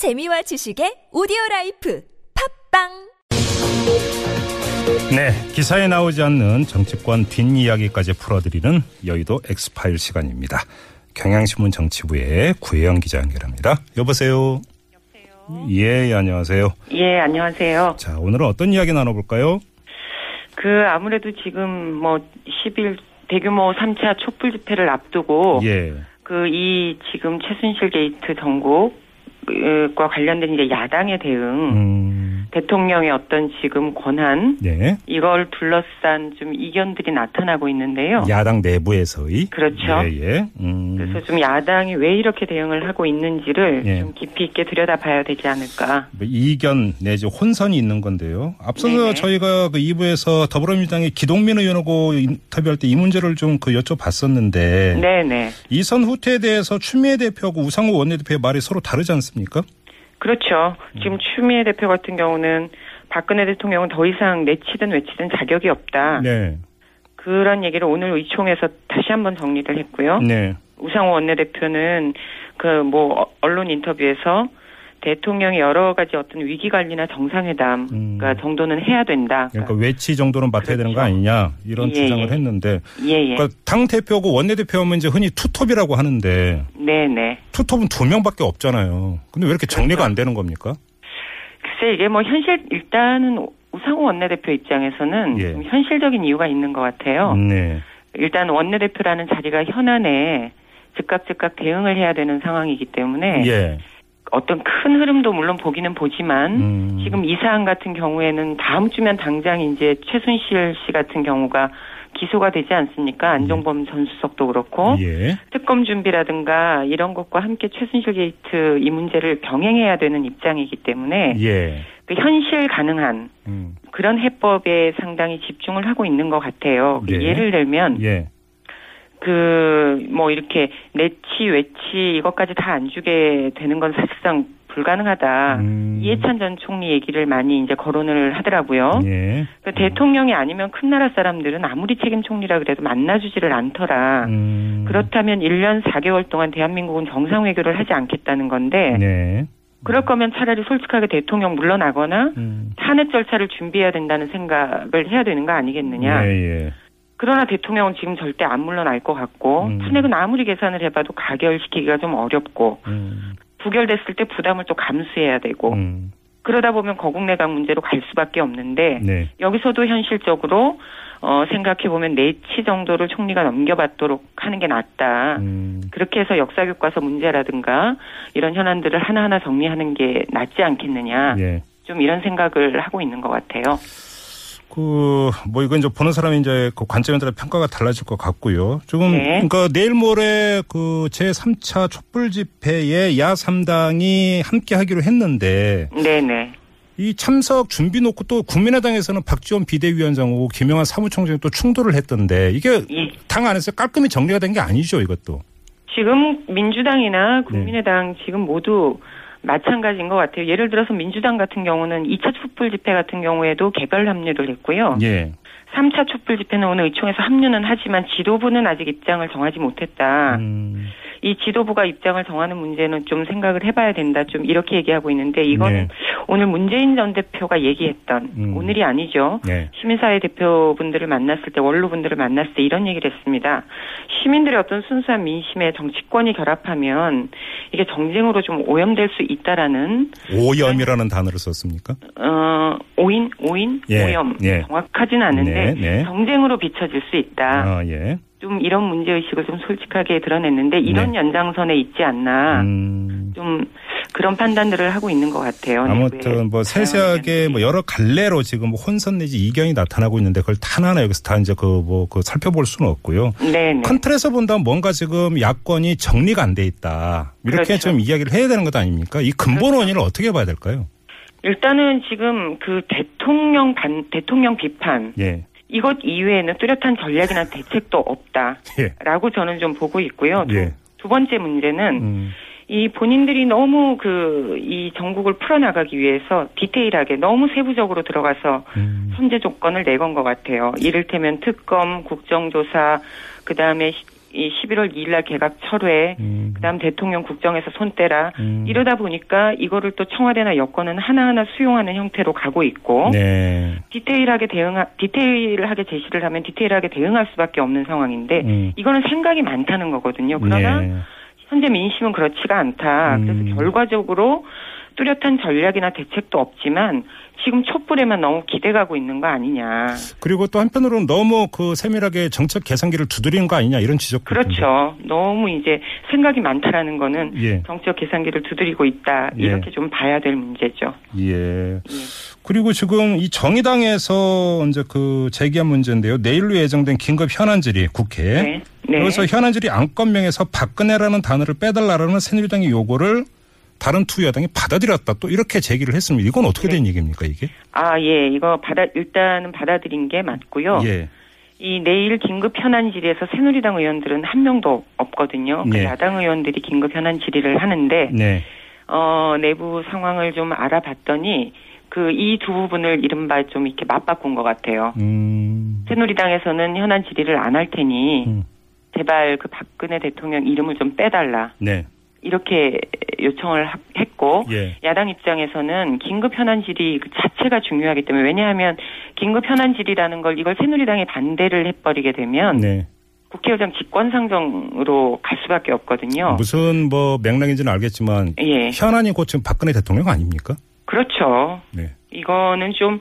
재미와 지식의 오디오 라이프 팟빵 네, 기사에 나오지 않는 정치권 뒷이야기까지 풀어드리는 여의도 엑스파일 시간입니다. 경향신문 정치부의 구혜영 기자 연결합니다. 여보세요. 여보세요. 예, 안녕하세요. 예, 안녕하세요. 자, 오늘은 어떤 이야기 나눠볼까요? 그 아무래도 지금 뭐 10일 대규모 3차 촛불 집회를 앞두고 예. 그이 지금 최순실 게이트 정국과 관련된 이제 야당의 대응, 음, 대통령의 어떤 지금 권한 네. 이걸 둘러싼 좀 이견들이 나타나고 있는데요. 야당 내부에서의. 그렇죠. 예, 예. 음, 그래서 좀 야당이 왜 이렇게 대응을 하고 있는지를 예. 좀 깊이 있게 들여다봐야 되지 않을까. 뭐 이견 내지 혼선이 있는 건데요. 앞서서 네네. 저희가 그 2부에서 더불어민주당의 기동민 의원하고 인터뷰할 때 이 문제를 좀 그 여쭤봤었는데 네네. 이선 후퇴에 대해서 추미애 대표하고 우상호 원내대표의 말이 서로 다르지 않습니까? 그렇죠. 지금 추미애 대표 같은 경우는 박근혜 대통령은 더 이상 내치든 외치든 자격이 없다. 네. 그런 얘기를 오늘 의총에서 다시 한번 정리를 했고요. 네. 우상호 원내대표는 그 뭐 언론 인터뷰에서 대통령이 여러 가지 어떤 위기 관리나 정상회담 음. 그러니까 정도는 해야 된다. 그러니까 외치 정도는 맡아야 되는 거 그렇죠. 아니냐 이런 예, 주장을 예. 했는데 예, 예. 그러니까 당 대표하고 원내 대표 하면 이제 흔히 투톱이라고 하는데 네, 네. 투톱은 두 명밖에 없잖아요. 근데 왜 이렇게 정리가 그렇죠. 안 되는 겁니까? 글쎄 이게 뭐 현실 일단은 우상호 원내대표 입장에서는 예. 좀 현실적인 이유가 있는 것 같아요. 네. 일단 원내대표라는 자리가 현안에 즉각 즉각 대응을 해야 되는 상황이기 때문에 예. 어떤 큰 흐름도 물론 보기는 보지만 음. 지금 이 사안 같은 경우에는 다음 주면 당장 이제 최순실 씨 같은 경우가 기소가 되지 않습니까? 안종범 전 수석도 그렇고 예. 특검 준비라든가 이런 것과 함께 최순실 게이트 이 문제를 병행해야 되는 입장이기 때문에 예. 그 현실 가능한 음. 그런 해법에 상당히 집중을 하고 있는 것 같아요. 그 예. 예를 들면 예. 그 뭐 이렇게 내치 외치 이것까지 다 안 주게 되는 건 사실상 불가능하다. 음. 이해찬 전 총리 얘기를 많이 이제 거론을 하더라고요. 예. 그 대통령이 아니면 큰 나라 사람들은 아무리 책임 총리라 그래도 만나주지를 않더라. 음. 그렇다면 1년 4개월 동안 대한민국은 정상외교를 하지 않겠다는 건데 네. 그럴 거면 차라리 솔직하게 대통령 물러나거나 음. 탄핵 절차를 준비해야 된다는 생각을 해야 되는 거 아니겠느냐. 예, 예. 그러나 대통령은 지금 절대 안 물러날 것 같고 음. 탄핵은 아무리 계산을 해봐도 가결시키기가 좀 어렵고 음. 부결됐을 때 부담을 또 감수해야 되고 음. 그러다 보면 거국 내각 문제로 갈 수밖에 없는데 네. 여기서도 현실적으로 어 생각해 보면 내치 정도를 총리가 넘겨받도록 하는 게 낫다. 음. 그렇게 해서 역사 교과서 문제라든가 이런 현안들을 하나하나 정리하는 게 낫지 않겠느냐. 예. 좀 이런 생각을 하고 있는 것 같아요. 그, 뭐, 이건 이제 보는 사람이 이제 그 관점에 따라 평가가 달라질 것 같고요. 조금, 네. 그러니까 내일 모레 그 제3차 촛불 집회에 야 3당이 함께 하기로 했는데 네네. 이 참석 준비 놓고 또 국민의당에서는 박지원 비대위원장하고 김영환 사무총장이 또 충돌을 했던데 이게 이당 안에서 깔끔히 정리가 된 게 아니죠, 이것도. 지금 민주당이나 네. 국민의당 지금 모두 마찬가지인 것 같아요. 예를 들어서 민주당 같은 경우는 2차 촛불 집회 같은 경우에도 개별 합류를 했고요. 예. 3차 촛불 집회는 오늘 의총에서 합류는 하지만 지도부는 아직 입장을 정하지 못했다. 음. 이 지도부가 입장을 정하는 문제는 좀 생각을 해봐야 된다. 좀 이렇게 얘기하고 있는데 이건 네. 오늘 문재인 전 대표가 얘기했던 음. 오늘이 아니죠. 네. 시민사회 대표분들을 만났을 때 원로분들을 만났을 때 이런 얘기를 했습니다. 시민들의 어떤 순수한 민심에 정치권이 결합하면 이게 정쟁으로 좀 오염될 수 있다라는 오염이라는 단어를 썼습니까? 어 오인 오인 예, 오염 예. 정확하진 않은데 네, 네. 정쟁으로 비춰질 수 있다. 아, 예. 좀 이런 문제 의식을 좀 솔직하게 드러냈는데 이런 네. 연장선에 있지 않나 음. 좀 그런 판단들을 하고 있는 것 같아요. 아무튼 뭐 세세하게 뭐 여러 갈래로 지금 혼선 내지 이견이 나타나고 있는데 그걸 하나하나 여기서 다 이제 그 뭐 그 살펴볼 수는 없고요. 네네. 큰 틀에서 본다면 뭔가 지금 야권이 정리가 안 돼 있다. 이렇게 그렇죠. 좀 이야기를 해야 되는 것 아닙니까? 이 근본 원인을 어떻게 봐야 될까요? 일단은 지금 그 대통령 반 대통령 비판 예. 이것 이외에는 뚜렷한 전략이나 대책도 없다라고 예. 저는 좀 보고 있고요. 두, 예. 두 번째 문제는 음. 이 본인들이 너무 그이 전국을 풀어나가기 위해서 디테일하게 너무 세부적으로 들어가서 음. 선제 조건을 내건 것 같아요. 이를테면 특검, 국정조사, 그 다음에 이 11월 2일 날 개각 철회, 음. 그다음 대통령 국정에서 손 떼라 음. 이러다 보니까 이거를 또 청와대나 여권은 하나하나 수용하는 형태로 가고 있고 네. 디테일하게 대응 디테일하게 제시를 하면 디테일하게 대응할 수밖에 없는 상황인데 음. 이거는 생각이 많다는 거거든요. 그러나 네. 현재 민심은 그렇지가 않다. 음. 그래서 결과적으로 뚜렷한 전략이나 대책도 없지만 지금 촛불에만 너무 기대가고 있는 거 아니냐. 그리고 또 한편으로는 너무 그 세밀하게 정책 계산기를 두드리는 거 아니냐 이런 지적도 그렇죠. 너무 이제 생각이 많다라는 거는 예. 정치적 계산기를 두드리고 있다. 예. 이렇게 좀 봐야 될 문제죠. 예. 그리고 지금 이 정의당에서 이제 그 제기한 문제인데요. 내일로 예정된 긴급 현안 질의 국회. 네. 네. 여기서 현안 질의 안건명에서 박근혜라는 단어를 빼달라라는 새누리당의 요구를 다른 두 야당이 받아들였다. 또 이렇게 제기를 했습니다. 이건 어떻게 된 얘기입니까 이게? 아, 예. 이거 받아 일단은 받아들인 게 맞고요. 예. 이 내일 긴급 현안 질의에서 새누리당 의원들은 한 명도 없거든요. 그 네. 야당 의원들이 긴급 현안 질의를 하는데 네. 어, 내부 상황을 좀 알아봤더니 그 이 두 부분을 이른바 좀 이렇게 맞바꾼 것 같아요. 음. 새누리당에서는 현안 질의를 안 할 테니 음. 제발 그 박근혜 대통령 이름을 좀 빼달라 네. 이렇게 요청을 하- 했고 예. 야당 입장에서는 긴급 현안 질의 그 자체가 중요하기 때문에 왜냐하면 긴급 현안 질의라는 걸 이걸 새누리당이 반대를 해버리게 되면 네. 국회의장 직권상정으로 갈 수밖에 없거든요. 무슨 뭐 맥락인지는 알겠지만 예, 현안이 곧 지금 박근혜 대통령 아닙니까? 그렇죠. 네. 이거는 좀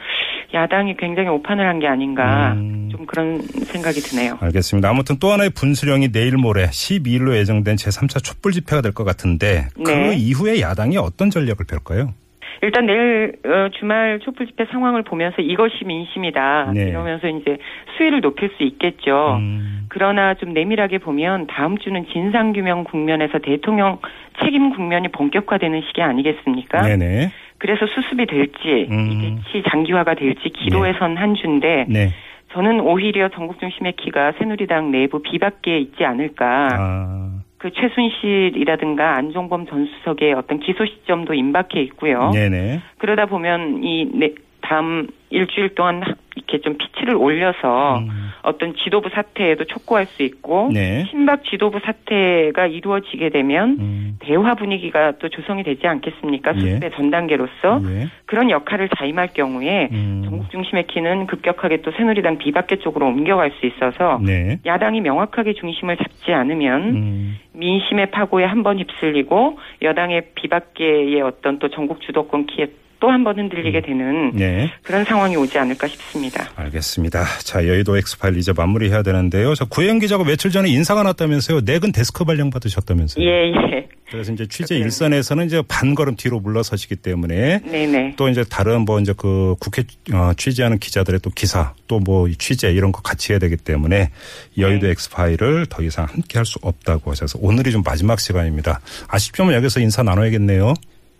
야당이 굉장히 오판을 한 게 아닌가 음. 좀 그런 생각이 드네요. 알겠습니다. 아무튼 또 하나의 분수령이 내일 모레 12일로 예정된 제3차 촛불 집회가 될 것 같은데 그 네. 이후에 야당이 어떤 전략을 펼까요? 일단 내일 어, 주말 촛불 집회 상황을 보면서 이것이 민심이다 네. 이러면서 이제 수위를 높일 수 있겠죠. 음. 그러나 좀 내밀하게 보면 다음 주는 진상 규명 국면에서 대통령 책임 국면이 본격화되는 시기 아니겠습니까? 네네. 그래서 수습이 될지 음. 이 대치 장기화가 될지 기로에 선한 주인데 네. 저는 오히려 전국 중심의 키가 새누리당 내부 비박계에 있지 않을까. 아. 그 최순실이라든가 안종범 전 수석의 어떤 기소 시점도 임박해 있고요. 네네. 그러다 보면 이 내- 다음 일주일 동안 하- 이렇게 좀 피치를 올려서 음. 어떤 지도부 사퇴에도 촉구할 수 있고 네. 친박 지도부 사퇴가 이루어지게 되면 음. 대화 분위기가 또 조성이 되지 않겠습니까? 예. 수습의 전 단계로서 예. 그런 역할을 자임할 경우에 음. 전국 중심의 키는 급격하게 또 새누리당 비박계 쪽으로 옮겨갈 수 있어서 네. 야당이 명확하게 중심을 잡지 않으면 음. 민심의 파고에 한 번 휩쓸리고 여당의 비박계의 어떤 또 전국 주도권 키에 또 한 번 흔들리게 되는 네. 그런 상황이 오지 않을까 싶습니다. 알겠습니다. 자, 여의도 엑스파일 이제 마무리해야 되는데요. 저 구혜영 기자가 며칠 전에 인사가 났다면서요. 내근 데스크 발령 받으셨다면서요. 예, 예. 그래서 이제 취재. 일선에서는 이제 반걸음 뒤로 물러서시기 때문에 네네. 또 이제 다른 뭐 이제 그 국회 어, 취재하는 기자들의 또 기사 또 뭐 취재 이런 거 같이 해야 되기 때문에 여의도 네. 엑스파일을 더 이상 함께 할 수 없다고 하셔서 오늘이 좀 마지막 시간입니다. 아쉽지만 여기서 인사 나눠야겠네요.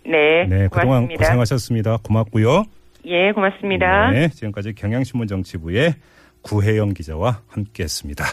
네. 네, 그동안 고맙습니다. 고생하셨습니다. 고맙고요. 예, 고맙습니다. 네, 지금까지 경향신문 정치부의 구혜영 기자와 함께했습니다.